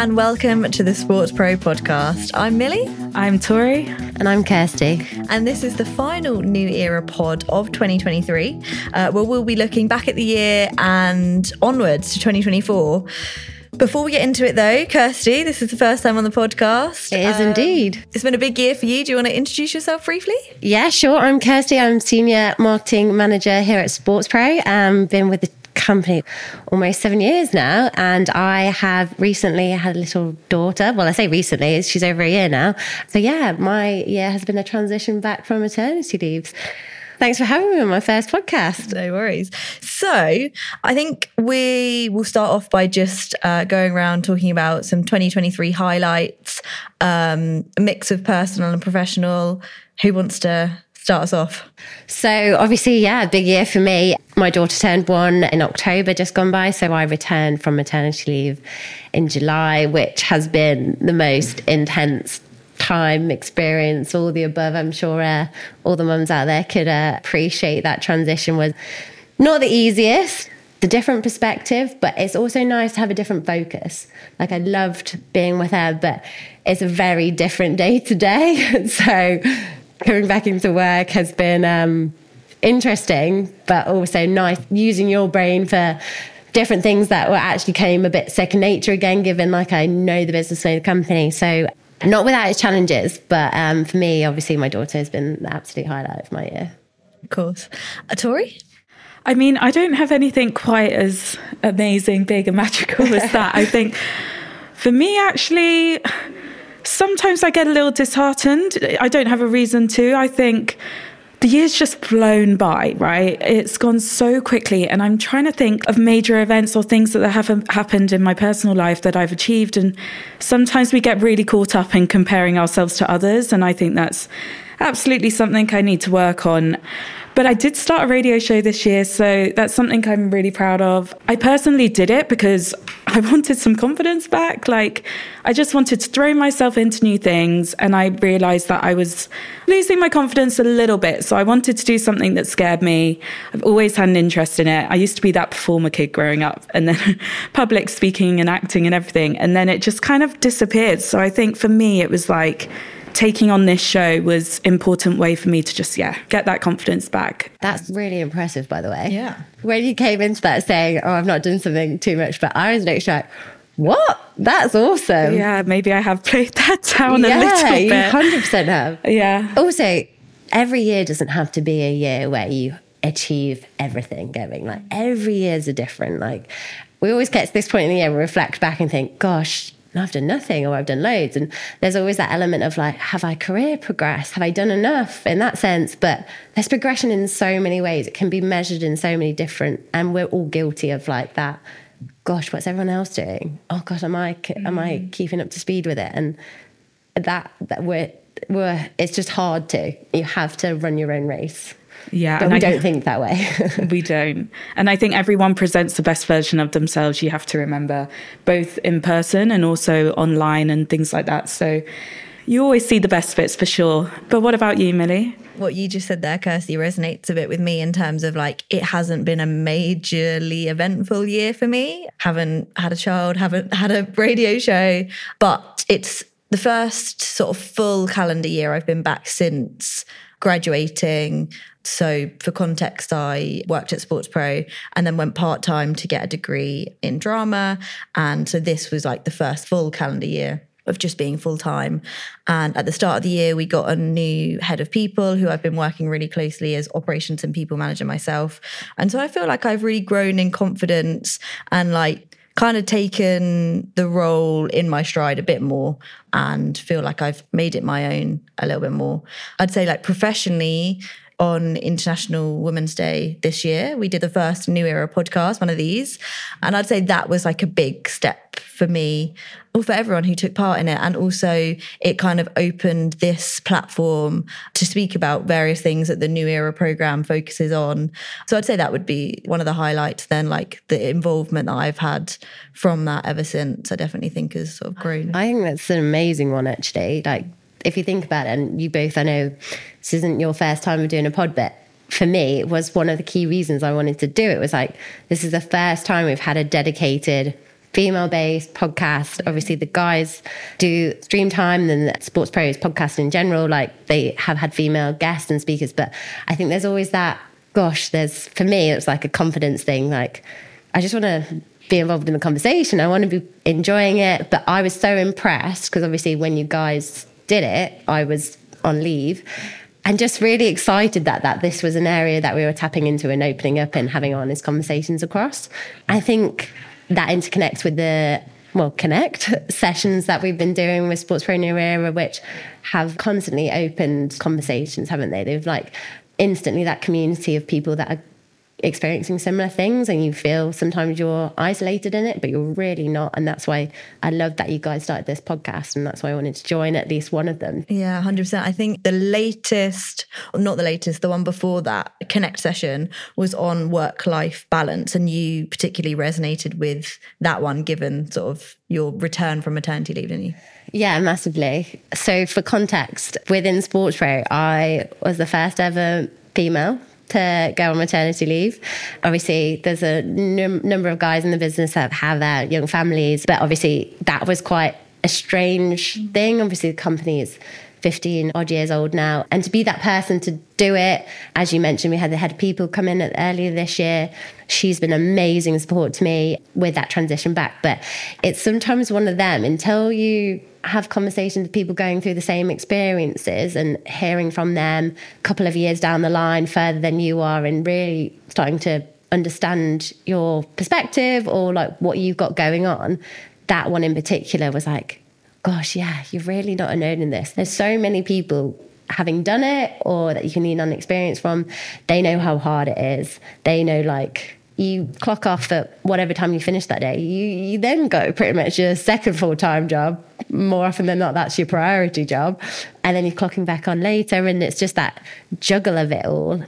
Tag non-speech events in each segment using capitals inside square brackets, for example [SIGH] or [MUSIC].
and welcome to the Sports Pro podcast. I'm Milly. I'm Tori. And I'm Kirsty. And this is the final New Era pod of 2023, uh, where we'll be looking back at the year and onwards to 2024. Before we get into it, though, Kirsty, this is the first time on the podcast. It is um, indeed. It's been a big year for you. Do you want to introduce yourself briefly? Yeah, sure. I'm Kirsty. I'm Senior Marketing Manager here at Sports Pro. Um, been with the company almost seven years now. And I have recently had a little daughter. Well, I say recently, she's over a year now. So, yeah, my year has been a transition back from maternity leaves. Thanks for having me on my first podcast. No worries. So, I think we will start off by just uh, going around talking about some 2023 highlights, um, a mix of personal and professional. Who wants to start us off? So, obviously, yeah, big year for me. My daughter turned one in October, just gone by. So, I returned from maternity leave in July, which has been the most intense time, experience, all the above. I'm sure uh, all the mums out there could uh, appreciate that transition was not the easiest. The different perspective, but it's also nice to have a different focus. Like I loved being with her, but it's a very different day to day. [LAUGHS] so coming back into work has been um, interesting, but also nice using your brain for different things that were actually came a bit second nature again, given like I know the business, know the company. So not without its challenges, but um, for me, obviously, my daughter has been the absolute highlight of my year. Of course. A Tori? I mean, I don't have anything quite as amazing, big, and magical as that. I think for me, actually, sometimes I get a little disheartened. I don't have a reason to. I think the year's just flown by, right? It's gone so quickly. And I'm trying to think of major events or things that have happened in my personal life that I've achieved. And sometimes we get really caught up in comparing ourselves to others. And I think that's absolutely something I need to work on. But I did start a radio show this year, so that's something I'm really proud of. I personally did it because [LAUGHS] I wanted some confidence back. Like, I just wanted to throw myself into new things, and I realized that I was losing my confidence a little bit. So I wanted to do something that scared me. I've always had an interest in it. I used to be that performer kid growing up, and then [LAUGHS] public speaking and acting and everything. And then it just kind of disappeared. So I think for me, it was like, taking on this show was important way for me to just yeah get that confidence back. That's really impressive by the way. Yeah. When you came into that saying oh i've not done something too much but i was literally like what? That's awesome. Yeah maybe i have played that down yeah, a little bit. you 100% have. Yeah. Also every year doesn't have to be a year where you achieve everything going. Like every year is a different. Like we always get to this point in the year we reflect back and think gosh I've done nothing or I've done loads. And there's always that element of like, have I career progressed? Have I done enough in that sense? But there's progression in so many ways. It can be measured in so many different, and we're all guilty of like that. Gosh, what's everyone else doing? Oh God, am I am I mm. keeping up to speed with it? And that that we're we're it's just hard to. You have to run your own race. Yeah. But we I, don't think that way. [LAUGHS] we don't. And I think everyone presents the best version of themselves, you have to remember, both in person and also online and things like that. So you always see the best bits for sure. But what about you, Milly? What you just said there, Kirsty, resonates a bit with me in terms of like it hasn't been a majorly eventful year for me. Haven't had a child, haven't had a radio show, but it's the first sort of full calendar year I've been back since graduating. So, for context, I worked at Sports Pro and then went part time to get a degree in drama. And so, this was like the first full calendar year of just being full time. And at the start of the year, we got a new head of people who I've been working really closely as operations and people manager myself. And so I feel like I've really grown in confidence and like kind of taken the role in my stride a bit more and feel like I've made it my own a little bit more. I'd say like professionally, on International Women's Day this year. We did the first New Era podcast, one of these. And I'd say that was like a big step for me or for everyone who took part in it. And also, it kind of opened this platform to speak about various things that the New Era program focuses on. So I'd say that would be one of the highlights, then, like the involvement that I've had from that ever since. I definitely think has sort of grown. I think that's an amazing one, actually. Like, if you think about it, and you both, I know this isn't your first time of doing a pod, but for me, it was one of the key reasons I wanted to do it. Was like, this is the first time we've had a dedicated female based podcast. Obviously, the guys do stream time and then Sports Pros podcast in general. Like they have had female guests and speakers, but I think there's always that. Gosh, there's for me, it's like a confidence thing. Like I just want to be involved in the conversation. I want to be enjoying it. But I was so impressed because obviously when you guys did it, I was on leave and just really excited that that this was an area that we were tapping into and opening up and having honest conversations across. I think that interconnects with the well, connect [LAUGHS] sessions that we've been doing with Sports Pro New Era, which have constantly opened conversations, haven't they? They've like instantly that community of people that are experiencing similar things and you feel sometimes you're isolated in it, but you're really not. And that's why I love that you guys started this podcast. And that's why I wanted to join at least one of them. Yeah, 100%. I think the latest, not the latest, the one before that, Connect session was on work life balance. And you particularly resonated with that one, given sort of your return from maternity leave, didn't you? Yeah, massively. So, for context, within Sports Pro, I was the first ever female to go on maternity leave. Obviously, there's a num- number of guys in the business that have their young families, but obviously, that was quite a strange thing. Obviously, the company is 15 odd years old now. And to be that person to do it, as you mentioned, we had the head of people come in earlier this year. She's been amazing support to me with that transition back. But it's sometimes one of them until you have conversations with people going through the same experiences and hearing from them a couple of years down the line further than you are and really starting to understand your perspective or like what you've got going on that one in particular was like gosh, yeah, you're really not alone in this. There's so many people having done it or that you can lean on experience from. They know how hard it is. They know like you clock off at whatever time you finish that day. You, you then go pretty much your second full time job. More often than not, that's your priority job. And then you're clocking back on later. And it's just that juggle of it all.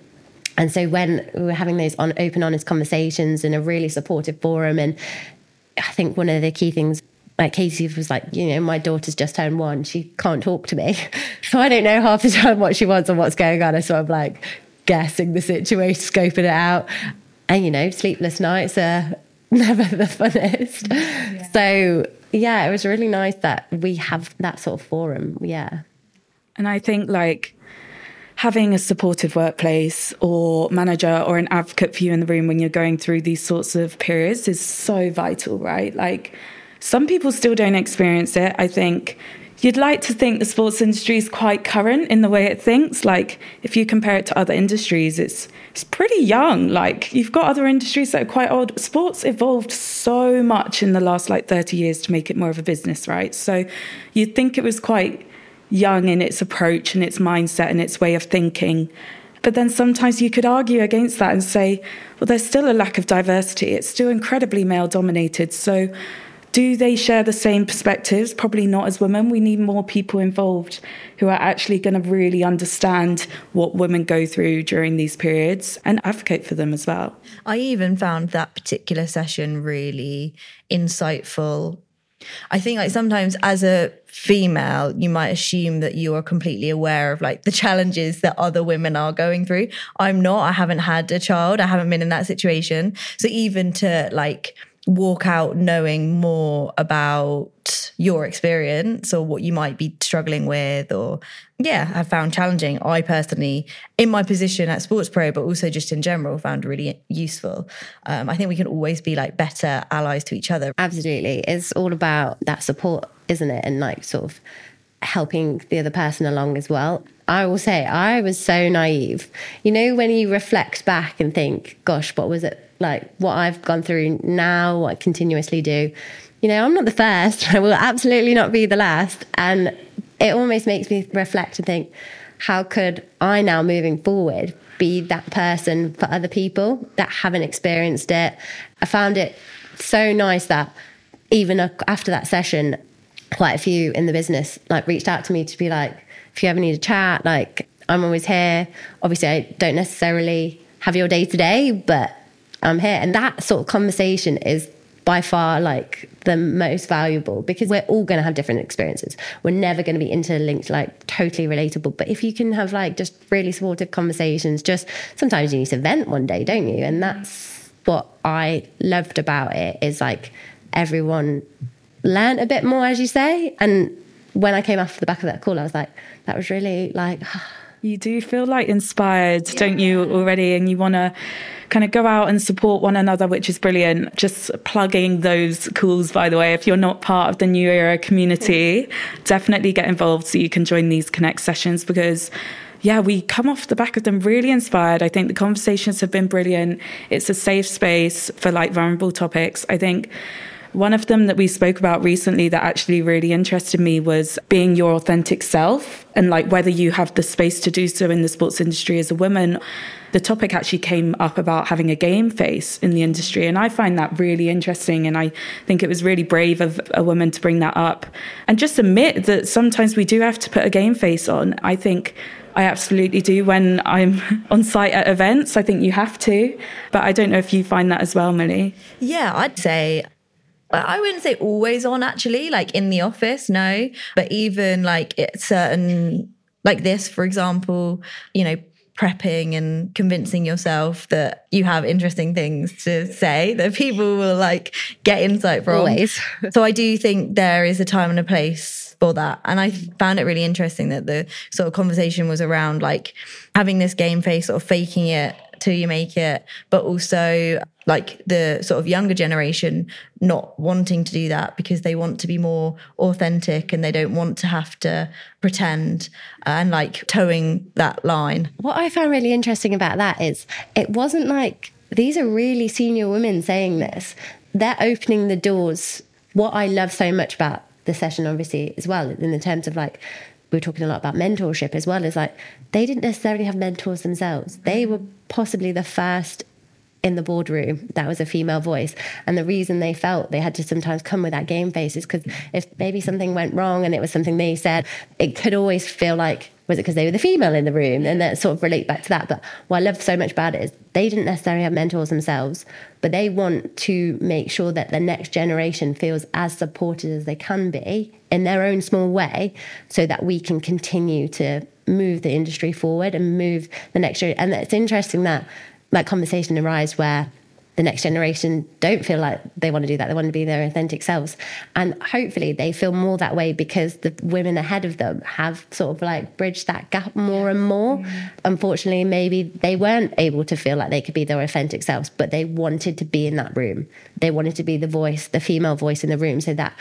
And so when we were having those on open, honest conversations in a really supportive forum, and I think one of the key things like Katie was like, you know, my daughter's just turned one. She can't talk to me. [LAUGHS] So I don't know half the time what she wants or what's going on. I sort of like guessing the situation, scoping it out. And, you know, sleepless nights are [LAUGHS] never the funnest. Yeah. So, yeah, it was really nice that we have that sort of forum. Yeah. And I think like having a supportive workplace or manager or an advocate for you in the room when you're going through these sorts of periods is so vital, right? Like, some people still don't experience it. I think you'd like to think the sports industry is quite current in the way it thinks. Like if you compare it to other industries, it's it's pretty young. Like you've got other industries that are quite old. Sports evolved so much in the last like 30 years to make it more of a business, right? So you'd think it was quite young in its approach and its mindset and its way of thinking. But then sometimes you could argue against that and say, well, there's still a lack of diversity. It's still incredibly male dominated. So do they share the same perspectives? Probably not as women. We need more people involved who are actually going to really understand what women go through during these periods and advocate for them as well. I even found that particular session really insightful. I think like sometimes as a female, you might assume that you are completely aware of like the challenges that other women are going through. I'm not. I haven't had a child. I haven't been in that situation. So even to like walk out knowing more about your experience or what you might be struggling with or yeah have found challenging. I personally in my position at sports pro but also just in general found really useful. Um, i think we can always be like better allies to each other. Absolutely. It's all about that support isn't it? And like sort of helping the other person along as well I will say I was so naive. You know, when you reflect back and think, gosh, what was it like what I've gone through now, what I continuously do. You know, I'm not the first, [LAUGHS] I will absolutely not be the last. And it almost makes me reflect and think, how could I now moving forward be that person for other people that haven't experienced it? I found it so nice that even after that session, quite a few in the business like reached out to me to be like, if you ever need a chat, like I'm always here. Obviously, I don't necessarily have your day to day, but I'm here. And that sort of conversation is by far like the most valuable because we're all going to have different experiences. We're never going to be interlinked, like totally relatable. But if you can have like just really supportive conversations, just sometimes you need to vent one day, don't you? And that's what I loved about it is like everyone learned a bit more, as you say. And when I came off the back of that call, I was like, that was really like. [SIGHS] You do feel like inspired, yeah. don't you, already? And you want to kind of go out and support one another, which is brilliant. Just plugging those calls, by the way, if you're not part of the New Era community, definitely get involved so you can join these Connect sessions because yeah, we come off the back of them really inspired. I think the conversations have been brilliant. It's a safe space for like vulnerable topics. I think one of them that we spoke about recently that actually really interested me was being your authentic self and like whether you have the space to do so in the sports industry as a woman. The topic actually came up about having a game face in the industry. And I find that really interesting. And I think it was really brave of a woman to bring that up and just admit that sometimes we do have to put a game face on. I think I absolutely do when I'm [LAUGHS] on site at events. I think you have to. But I don't know if you find that as well, Milly. Yeah, I'd say I wouldn't say always on actually, like in the office, no. But even like certain, like this, for example, you know, prepping and convincing yourself that you have interesting things to say that people will like get insight from. Always. so I do think there is a time and a place for that. And I found it really interesting that the sort of conversation was around like having this game face, sort of faking it till you make it, but also like the sort of younger generation not wanting to do that because they want to be more authentic and they don't want to have to pretend uh, and like towing that line. What I found really interesting about that is it wasn't like these are really senior women saying this. They're opening the doors. What I love so much about the session, obviously, as well, in the terms of like we are talking a lot about mentorship as well, is like they didn't necessarily have mentors themselves. They were possibly the first in the boardroom that was a female voice. And the reason they felt they had to sometimes come with that game face is because if maybe something went wrong and it was something they said, it could always feel like, was it because they were the female in the room? And that sort of relate back to that. But what I love so much about it is they didn't necessarily have mentors themselves, but they want to make sure that the next generation feels as supported as they can be in their own small way so that we can continue to move the industry forward and move the next year. And it's interesting that that conversation arise where the next generation don't feel like they want to do that. They want to be their authentic selves. And hopefully they feel more that way because the women ahead of them have sort of like bridged that gap more and more. Mm. Unfortunately, maybe they weren't able to feel like they could be their authentic selves, but they wanted to be in that room. They wanted to be the voice, the female voice in the room so that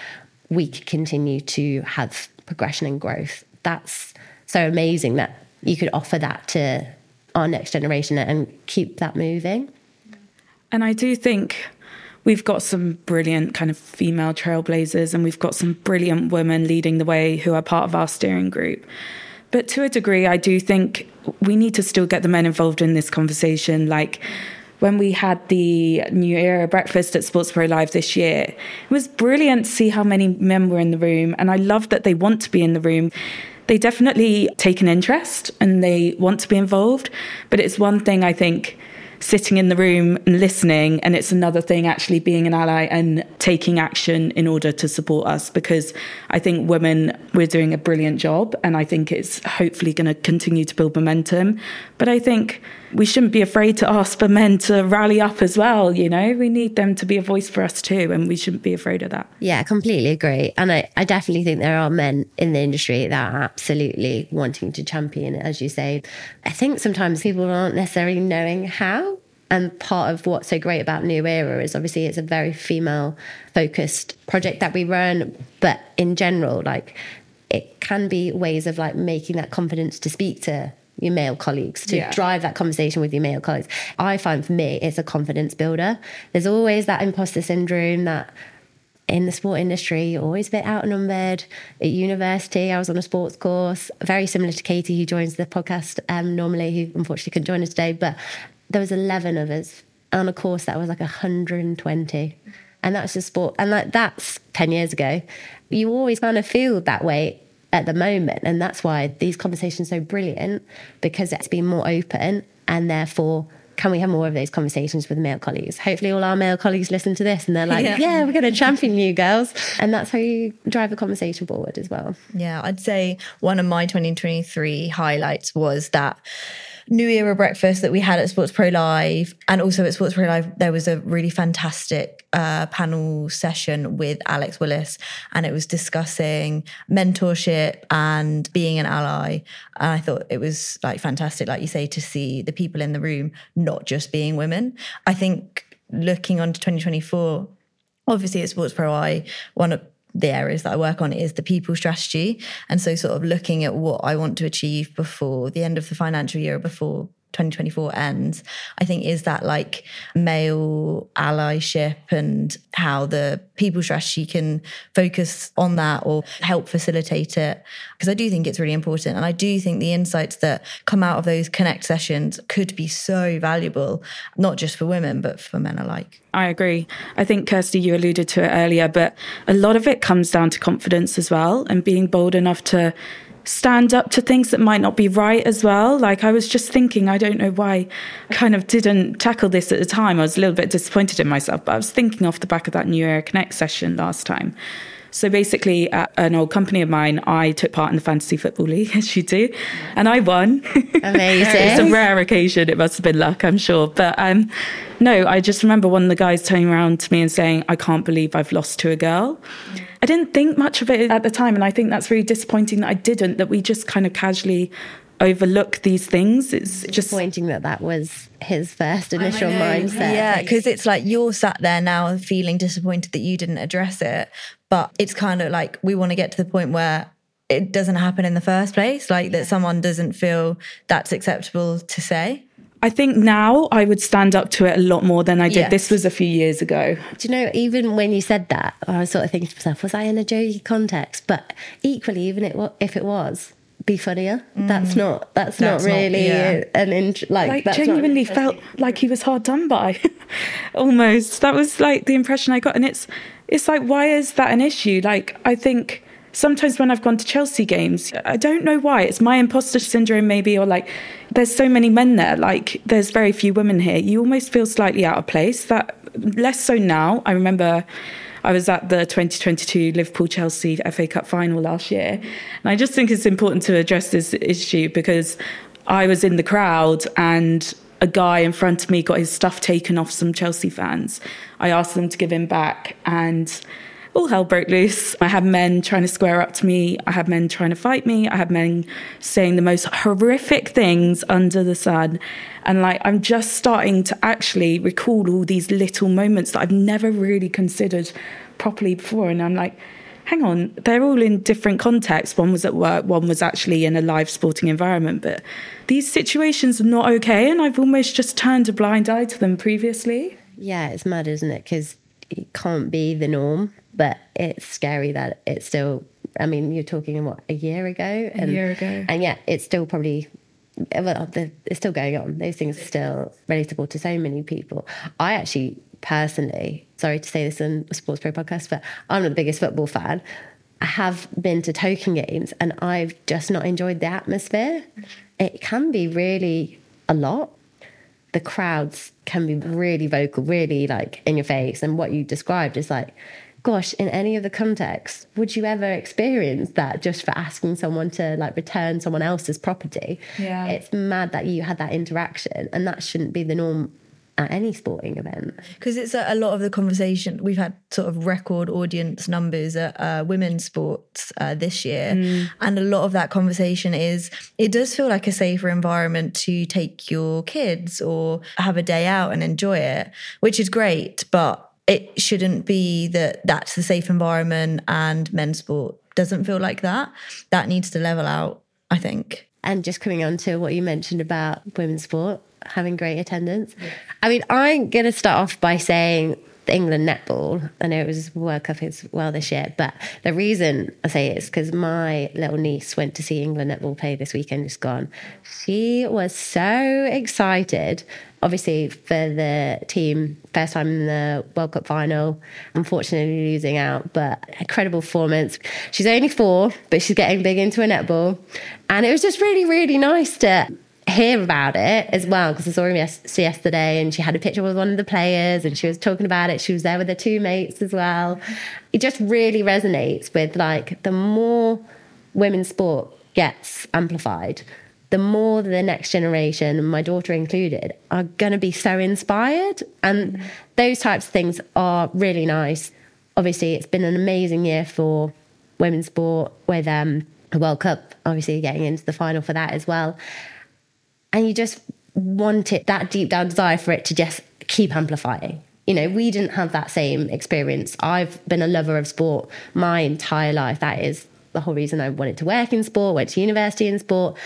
we could continue to have progression and growth. That's so amazing that you could offer that to our next generation and keep that moving. And I do think we've got some brilliant kind of female trailblazers and we've got some brilliant women leading the way who are part of our steering group. But to a degree, I do think we need to still get the men involved in this conversation. Like when we had the New Era breakfast at Sports Pro Live this year, it was brilliant to see how many men were in the room. And I love that they want to be in the room they definitely take an interest and they want to be involved. But it's one thing I think sitting in the room and listening, and it's another thing actually being an ally and taking action in order to support us. Because I think women, we're doing a brilliant job, and I think it's hopefully going to continue to build momentum. But I think we shouldn't be afraid to ask for men to rally up as well. You know, we need them to be a voice for us too, and we shouldn't be afraid of that. Yeah, completely agree. And I, I definitely think there are men in the industry that are absolutely wanting to champion it, as you say. I think sometimes people aren't necessarily knowing how. And part of what's so great about New Era is obviously it's a very female focused project that we run. But in general, like it can be ways of like making that confidence to speak to your male colleagues to yeah. drive that conversation with your male colleagues. I find for me, it's a confidence builder. There's always that imposter syndrome that in the sport industry, you're always a bit outnumbered. At university, I was on a sports course, very similar to Katie, who joins the podcast um, normally, who unfortunately couldn't join us today. But there was 11 of us on a course that was like 120. And that's just sport. And like that's 10 years ago. You always kind of feel that way at the moment. And that's why these conversations are so brilliant because it's been more open and therefore can we have more of those conversations with male colleagues? Hopefully, all our male colleagues listen to this and they're like, yeah, yeah we're going to champion you girls. And that's how you drive the conversation forward as well. Yeah, I'd say one of my 2023 highlights was that New Era breakfast that we had at Sports Pro Live, and also at Sports Pro Live, there was a really fantastic uh, panel session with Alex Willis, and it was discussing mentorship and being an ally. And I thought it was like fantastic, like you say, to see the people in the room not just being women. I think looking on to 2024, obviously at Sports Pro I, one of the areas that I work on is the people strategy. And so, sort of looking at what I want to achieve before the end of the financial year, before 2024 ends, I think is that like male allyship and how the people strategy can focus on that or help facilitate it. Because I do think it's really important. And I do think the insights that come out of those connect sessions could be so valuable, not just for women, but for men alike. I agree. I think, Kirsty, you alluded to it earlier, but a lot of it comes down to confidence as well and being bold enough to stand up to things that might not be right as well. Like I was just thinking, I don't know why I kind of didn't tackle this at the time. I was a little bit disappointed in myself, but I was thinking off the back of that New Era Connect session last time. So basically, at an old company of mine, I took part in the fantasy football league, [LAUGHS] as you do, and I won. [LAUGHS] Amazing. it's a rare occasion. It must have been luck, I'm sure. But um, no, I just remember one of the guys turning around to me and saying, "I can't believe I've lost to a girl." I didn't think much of it at the time, and I think that's really disappointing that I didn't. That we just kind of casually overlook these things. It's just disappointing that that was his first initial mindset. Yeah, because it's like you're sat there now feeling disappointed that you didn't address it. But it's kind of like we want to get to the point where it doesn't happen in the first place, like that someone doesn't feel that's acceptable to say. I think now I would stand up to it a lot more than I did. Yes. This was a few years ago. Do you know, even when you said that, I was sort of thinking to myself, was I in a jokey context? But equally, even it, if it was, be funnier. Mm. That's not. That's, That's not not- really yeah. an int- like. Like that's genuinely felt like he was hard done by. [LAUGHS] Almost. That was like the impression I got. And it's it's like, why is that an issue? Like I think sometimes when I've gone to Chelsea games, I don't know why. It's my imposter syndrome maybe, or like there's so many men there, like there's very few women here. You almost feel slightly out of place. That less so now. I remember I was at the 2022 Liverpool Chelsea FA Cup final last year. And I just think it's important to address this issue because I was in the crowd and a guy in front of me got his stuff taken off some Chelsea fans. I asked them to give him back and all hell broke loose. I had men trying to square up to me. I had men trying to fight me. I had men saying the most horrific things under the sun. And like, I'm just starting to actually recall all these little moments that I've never really considered properly before. And I'm like, hang on, they're all in different contexts. One was at work, one was actually in a live sporting environment. But these situations are not okay. And I've almost just turned a blind eye to them previously. Yeah, it's mad, isn't it? Because it can't be the norm, but it's scary that it's still. I mean, you're talking what a year ago, and, year ago. and yeah, it's still probably. Well, the, it's still going on. Those things are still relatable to so many people. I actually, personally, sorry to say this in a Sports Pro podcast, but I'm not the biggest football fan. I have been to token games, and I've just not enjoyed the atmosphere. It can be really a lot the crowds can be really vocal, really like in your face. And what you described is like, gosh, in any of the contexts, would you ever experience that just for asking someone to like return someone else's property? Yeah. It's mad that you had that interaction, and that shouldn't be the norm at any sporting event. because it's a, a lot of the conversation we've had sort of record audience numbers at uh, women's sports uh, this year and a lot of that conversation is it does feel like a safer environment to take your kids or have a day out and enjoy it which is great but it shouldn't be that that's the safe environment and men's sport doesn't feel like that that needs to level out i think And just coming on to what you mentioned about women's sport having great attendance. I mean, I'm going to start off by saying England netball. I know it was World Cup as well this year, but the reason I say it is because my little niece went to see England netball play this weekend, just gone. She was so excited. Obviously, for the team, first time in the World Cup final, unfortunately losing out, but incredible performance. She's only four, but she's getting big into a netball. And it was just really, really nice to hear about it as well because I saw her yes- yesterday and she had a picture with one of the players and she was talking about it. She was there with her two mates as well. It just really resonates with like the more women's sport gets amplified, the more the next generation, my daughter included, are going to be so inspired. And those types of things are really nice. Obviously, it's been an amazing year for women's sport with um, the World Cup, obviously getting into the final for that as well. And you just want it, that deep down desire for it to just keep amplifying. You know, we didn't have that same experience. I've been a lover of sport my entire life. That is the whole reason I wanted to work in sport, went to university in sport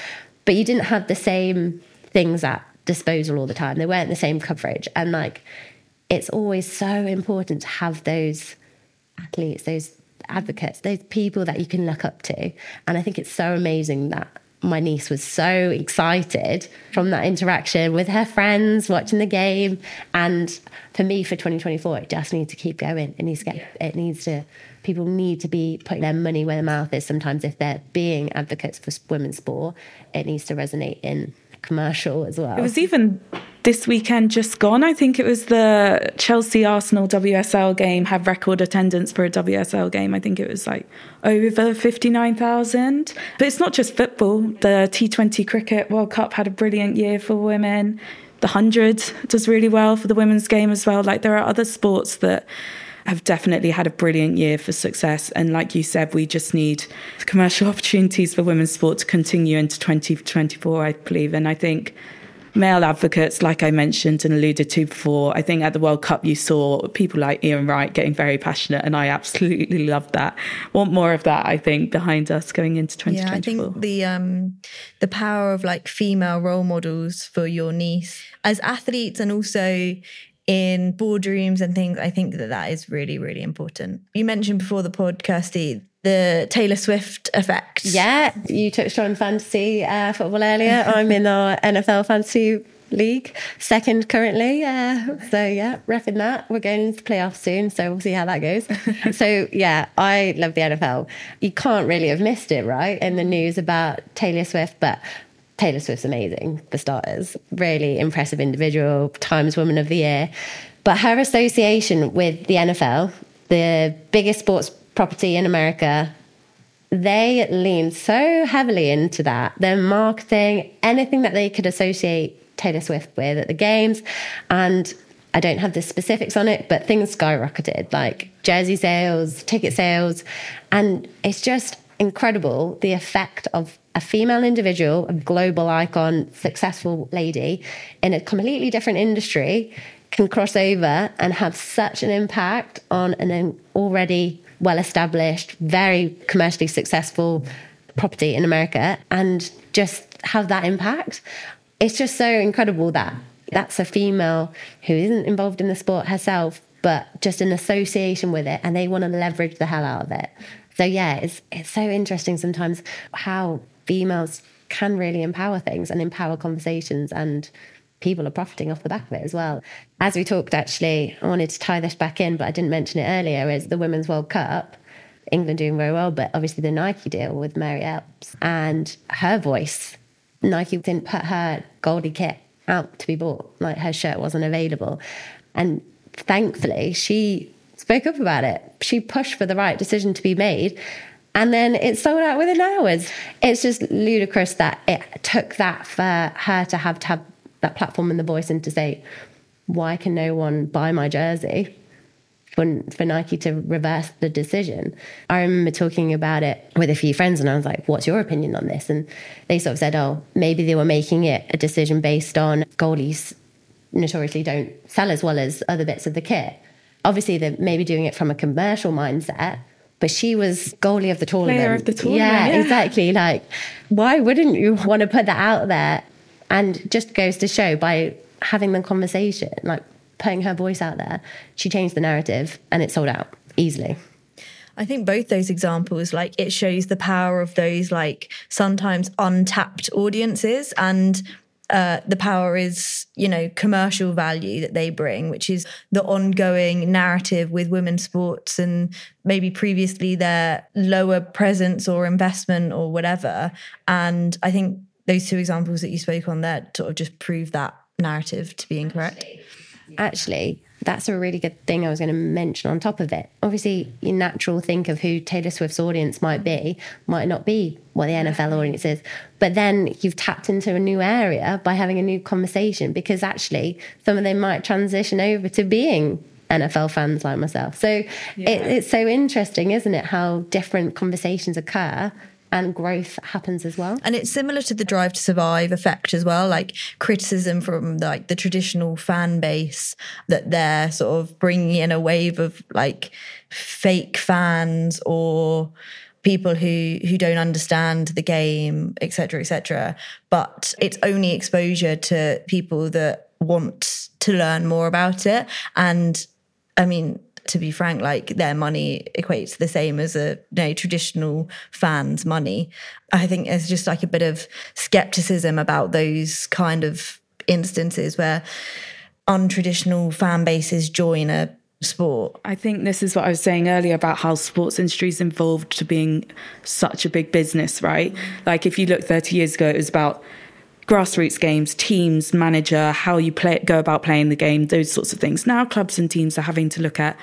but you didn't have the same things at disposal all the time. They weren't the same coverage. And like, it's always so important to have those athletes, those advocates, those people that you can look up to. And I think it's so amazing that my niece was so excited from that interaction with her friends watching the game. And for me, for 2024, it just needs to keep going. It needs to get, it needs to, people need to be putting their money where their mouth is. Sometimes if they're being advocates for women's sport, it needs to resonate in commercial as well. It was even this weekend just gone. I think it was the Chelsea Arsenal WSL game had record attendance for a WSL game. I think it was like over 59,000. But it's not just football. The T20 Cricket World Cup had a brilliant year for women. The 100 does really well for the women's game as well. Like there are other sports that have definitely had a brilliant year for success. And like you said, we just need commercial [LAUGHS] opportunities for women's sport to continue into 2024, I believe. And I think male advocates, like I mentioned and alluded to before. I think at the World Cup, you saw people like Ian Wright getting very passionate, and I absolutely [LAUGHS] love that. Want more of that, I think, behind us going into 2024. Yeah, I think the um, the power of like female role models for your niece as athletes and also in boardrooms and things. I think that that is really, really important. You mentioned before the podcast, the Taylor Swift effect. Yeah, you touched on fantasy uh, football earlier. [LAUGHS] I'm in our NFL fantasy league, second currently. Uh, so yeah, repping that. We're going into the playoffs soon, so we'll see how that goes. [LAUGHS] so yeah, I love the NFL. You can't really have missed it, right? In the news about Taylor Swift, but Taylor Swift's amazing for starters. Really impressive individual, Times Woman of the Year. But her association with the NFL, the biggest sports property in America, they lean so heavily into that. Their marketing, anything that they could associate Taylor Swift with at the games. And I don't have the specifics on it, but things skyrocketed like jersey sales, ticket sales. And it's just incredible the effect of a female individual, a global icon, successful lady in a completely different industry can cross over and have such an impact on an already well established, very commercially successful property in America and just have that impact. It's just so incredible that that's a female who isn't involved in the sport herself, but just an association with it and they want to leverage the hell out of it. So yeah, it's it's so interesting sometimes how females can really empower things and empower conversations and people are profiting off the back of it as well. As we talked, actually, I wanted to tie this back in, but I didn't mention it earlier, is the Women's World Cup. England doing very well, but obviously the Nike deal with Mary Earps and her voice. Nike didn't put her Goldie kit out to be bought, like her shirt wasn't available. And thankfully, she spoke up about it. She pushed for the right decision to be made. And then it sold out within hours. It's just ludicrous that it took that for her to have to have that platform and the voice and to say, why can no one buy my jersey? For, for Nike to reverse the decision. I remember talking about it with a few friends and I was like, what's your opinion on this? And they sort of said, oh, maybe they were making it a decision based on goalies notoriously don't sell as well as other bits of the kit. Obviously, they're maybe doing it from a commercial mindset, but she was goalie of the tournament. Player of the tournament. Yeah, yeah, exactly. Like, why wouldn't you want to put that out there and just goes to show by having the conversation, like putting her voice out there, she changed the narrative and it sold out easily. I think both those examples, like it shows the power of those like sometimes untapped audiences and uh, the power is, you know, commercial value that they bring, which is the ongoing narrative with women's sports and maybe previously their lower presence or investment or whatever. And I think those two examples that you spoke on there sort of just prove that narrative to be incorrect. Actually, that's a really good thing I was going to mention on top of it. Obviously, your natural think of who Taylor Swift's audience might be might not be what the NFL audience is. But then you've tapped into a new area by having a new conversation because actually some of them might transition over to being NFL fans like myself. So yeah. it, it's so interesting, isn't it, how different conversations occur and growth happens as well. And it's similar to the drive to survive effect as well, like criticism from like the traditional fan base that they're sort of bringing in a wave of like fake fans or people who who don't understand the game etc etc but it's only exposure to people that want to learn more about it and i mean to be frank, like their money equates the same as a you know, traditional fan's money. I think there's just like a bit of skepticism about those kind of instances where untraditional fan bases join a sport. I think this is what I was saying earlier about how sports industry is involved to being such a big business, right? Like if you look 30 years ago, it was about grassroots games, teams, manager, how you play, go about playing the game, those sorts of things. Now, clubs and teams are having to look at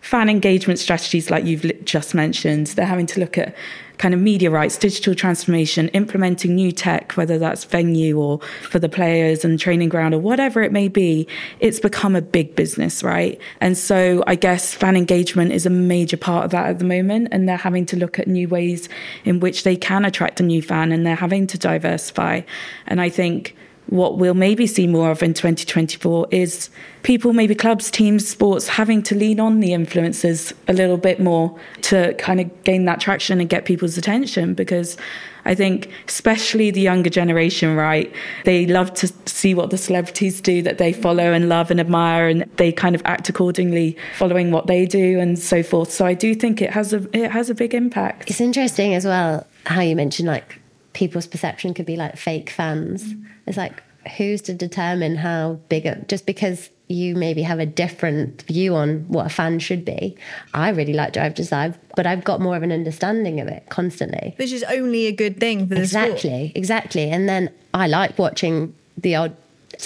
fan engagement strategies, like you've just mentioned. They're having to look at kind of media rights, digital transformation, implementing new tech, whether that's venue or for the players and training ground or whatever it may be, it's become a big business, right? And so I guess fan engagement is a major part of that at the moment. And they're having to look at new ways in which they can attract a new fan and they're having to diversify. And I think what we'll maybe see more of in 2024 is people, maybe clubs, teams, sports, having to lean on the influencers a little bit more to kind of gain that traction and get people's attention because I think, especially the younger generation, right? They love to see what the celebrities do that they follow and love and admire, and they kind of act accordingly, following what they do and so forth. So I do think it has a it has a big impact. It's interesting as well how you mentioned like people's perception could be like fake fans. Mm. It's like who's to determine how big it, just because you maybe have a different view on what a fan should be. I really like Drive to Survive, but I've got more of an understanding of it constantly. Which is only a good thing for the Exactly, sport. exactly. And then I like watching the odd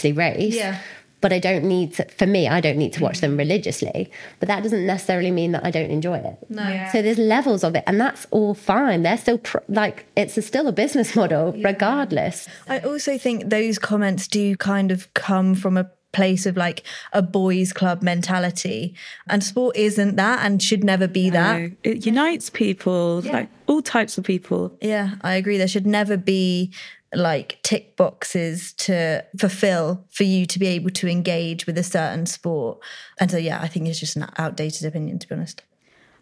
race. Yeah but I don't need to, for me, I don't need to watch them religiously. But that doesn't necessarily mean that I don't enjoy it. No. Yeah. So there's levels of it, and that's all fine. They're still pr- like, it's a, still a business [LAUGHS] model, yeah. regardless. I also think those comments do kind of come from a place of like a boys club mentality and sport isn't that and should never be that it unites people yeah. like all types of people yeah i agree there should never be like tick boxes to fulfill for you to be able to engage with a certain sport. And so, yeah, I think it's just an outdated opinion, to be honest.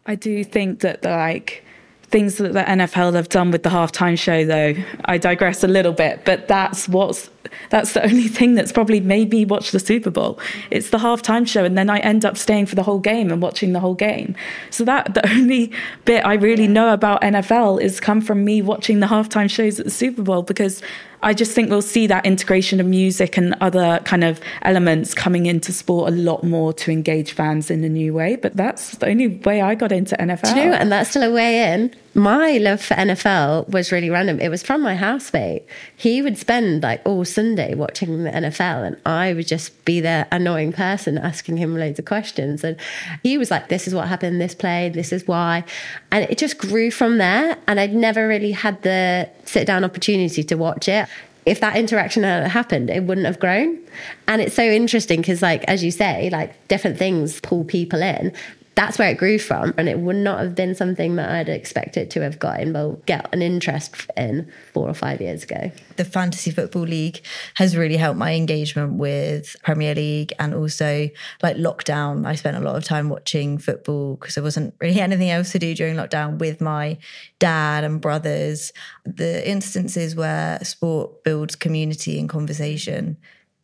I do think that, like, things that the NFL have done with the halftime show, though, I digress a little bit, but that's what's that's the only thing that's probably made me watch the Super Bowl. It's the halftime show, and then I end up staying for the whole game and watching the whole game. So that the only bit I really know about NFL is come from me watching the halftime shows at the Super Bowl because I just think we'll see that integration of music and other kind of elements coming into sport a lot more to engage fans in a new way. But that's the only way I got into NFL. Do you and that's still a way in. My love for NFL was really random. It was from my housemate. He would spend like all Sunday watching the NFL, and I would just be the annoying person asking him loads of questions. And he was like, This is what happened, this play, this is why. And it just grew from there. And I'd never really had the sit down opportunity to watch it if that interaction had happened, it wouldn't have grown. And it's so interesting because, like, as you say, like different things pull people in that's where it grew from. And it would not have been something that I'd expected to have got involved, get an interest in four or five years ago. The Fantasy Football League has really helped my engagement with Premier League and also like lockdown. I spent a lot of time watching football because there wasn't really anything else to do during lockdown with my dad and brothers. The instances where sport builds community and conversation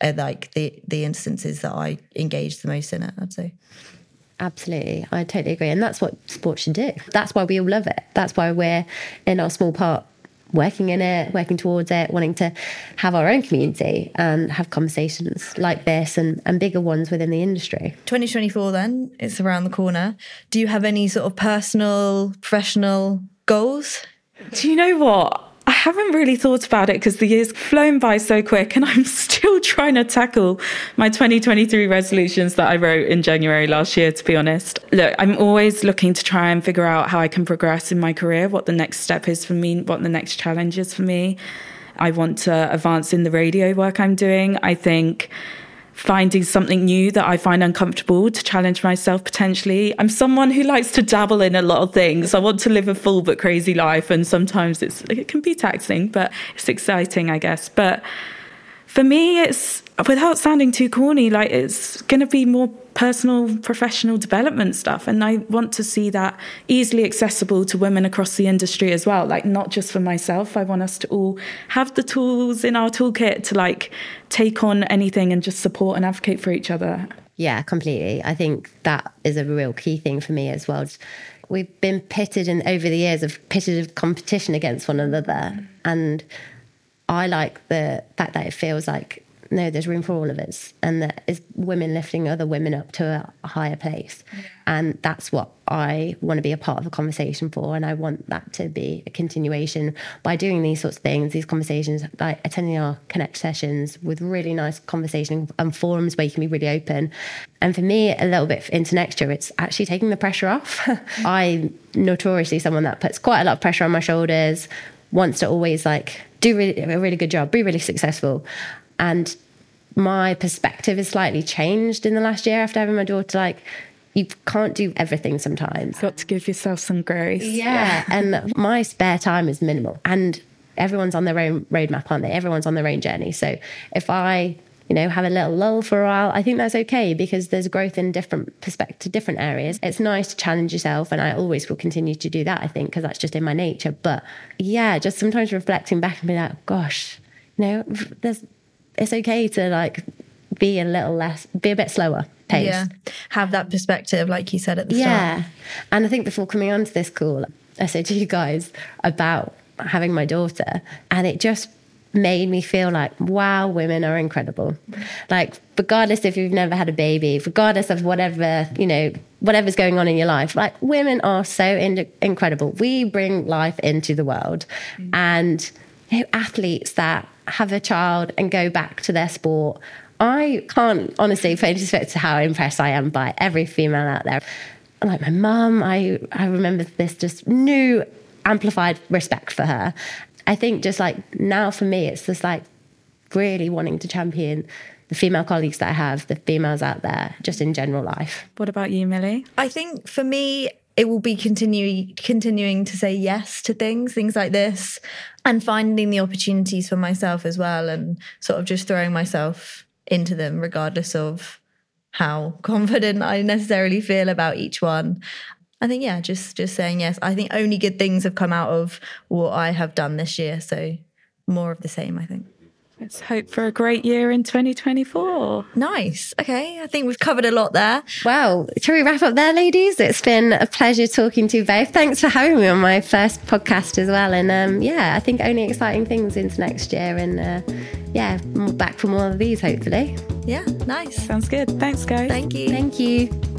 are like the the instances that I engage the most in it, I'd say. Absolutely. I totally agree. And that's what sports should do. That's why we all love it. That's why we're in our small part working in it, working towards it, wanting to have our own community and have conversations like this and, and bigger ones within the industry. 2024 then, it's around the corner. Do you have any sort of personal, professional goals? Do you know what? Haven't really thought about it because the year's flown by so quick and I'm [LAUGHS] still trying to tackle my 2023 resolutions that I wrote in January last year, to be honest. Look, I'm always looking to try and figure out how I can progress in my career, what the next step is for me, what the next challenge is for me. I want to advance in the radio work I'm doing. I think finding something new that I find uncomfortable to challenge myself potentially. I'm someone who likes to dabble in a lot of things. I want to live a full but crazy life and sometimes it's it can be taxing, but it's exciting, I guess. But for me it's without sounding too corny, like it's going to be more personal professional development stuff. And i want to see that easily accessible to women across the industry as well. Like not just for myself. I want us to all have the tools in our toolkit to like take on anything and just support and advocate for each other. Yeah completely. I think that is a real key thing for me as well. We've been pitted in over the years of pitted competition against one another. And i like the fact that it feels like no, there's room for all of us, and that is women lifting other women up to a higher place, yeah. and that's what I want to be a part of the conversation for, and I want that to be a continuation by doing these sorts of things, these conversations, like attending our connect sessions with really nice conversation and forums where you can be really open. And for me, a little bit into next year, it's actually taking the pressure off. [LAUGHS] I'm notoriously someone that puts quite a lot of pressure on my shoulders, wants to always like do really, a really good job, be really successful. And my perspective has slightly changed in the last year after having my daughter. Like, you can't do everything sometimes. Got to give yourself some grace. Yeah. yeah. and my spare time is minimal. And everyone's on their own roadmap, aren't they? Everyone's on their own journey. So if I, you know, have a little lull for a while, I think that's okay because there's growth in different perspective, different areas. It's nice to challenge yourself, and I always will continue to do that. I think because that's just in my nature. But yeah, just sometimes reflecting back and be like, gosh, you know, there's it's okay to like be a little less, be a bit slower pace. Yeah, have that perspective, like you said at the yeah. start. Yeah, and I think before coming on to this call, I said to you guys about having my daughter, and it just made me feel like, wow, women are incredible. Like, regardless if you've never had a baby, regardless of whatever, you know, whatever's going on in your life, like, women are so in- incredible. We bring life into the world. Mm-hmm. And you know, athletes that have a child and go back to their sport. I can't honestly put into perspective how impressed I am by every female out there. Like my mum, I, I remember this just new amplified respect for her. I think just like now for me, it's just like really wanting to champion the female colleagues that I have, the females out there, just in general life. What about you, Milly? I think for me, it will be continuing continuing to say yes to things things like this and finding the opportunities for myself as well and sort of just throwing myself into them regardless of how [LAUGHS] confident I necessarily feel about each one. I think yeah, just just saying yes. I think only good things have come out of what I have done this year, so more of the same, I think. Let's hope for a great year in 2024. Nice. Okay. I think we've covered a lot there. Well, shall we wrap up there, ladies? It's been a pleasure talking to you both. Thanks for having me on my first podcast as well. And um, yeah, I think only exciting things into next year. And uh, yeah, back for more of these, hopefully. Yeah. Nice. Sounds good. Thanks, guys. Thank you. Thank you.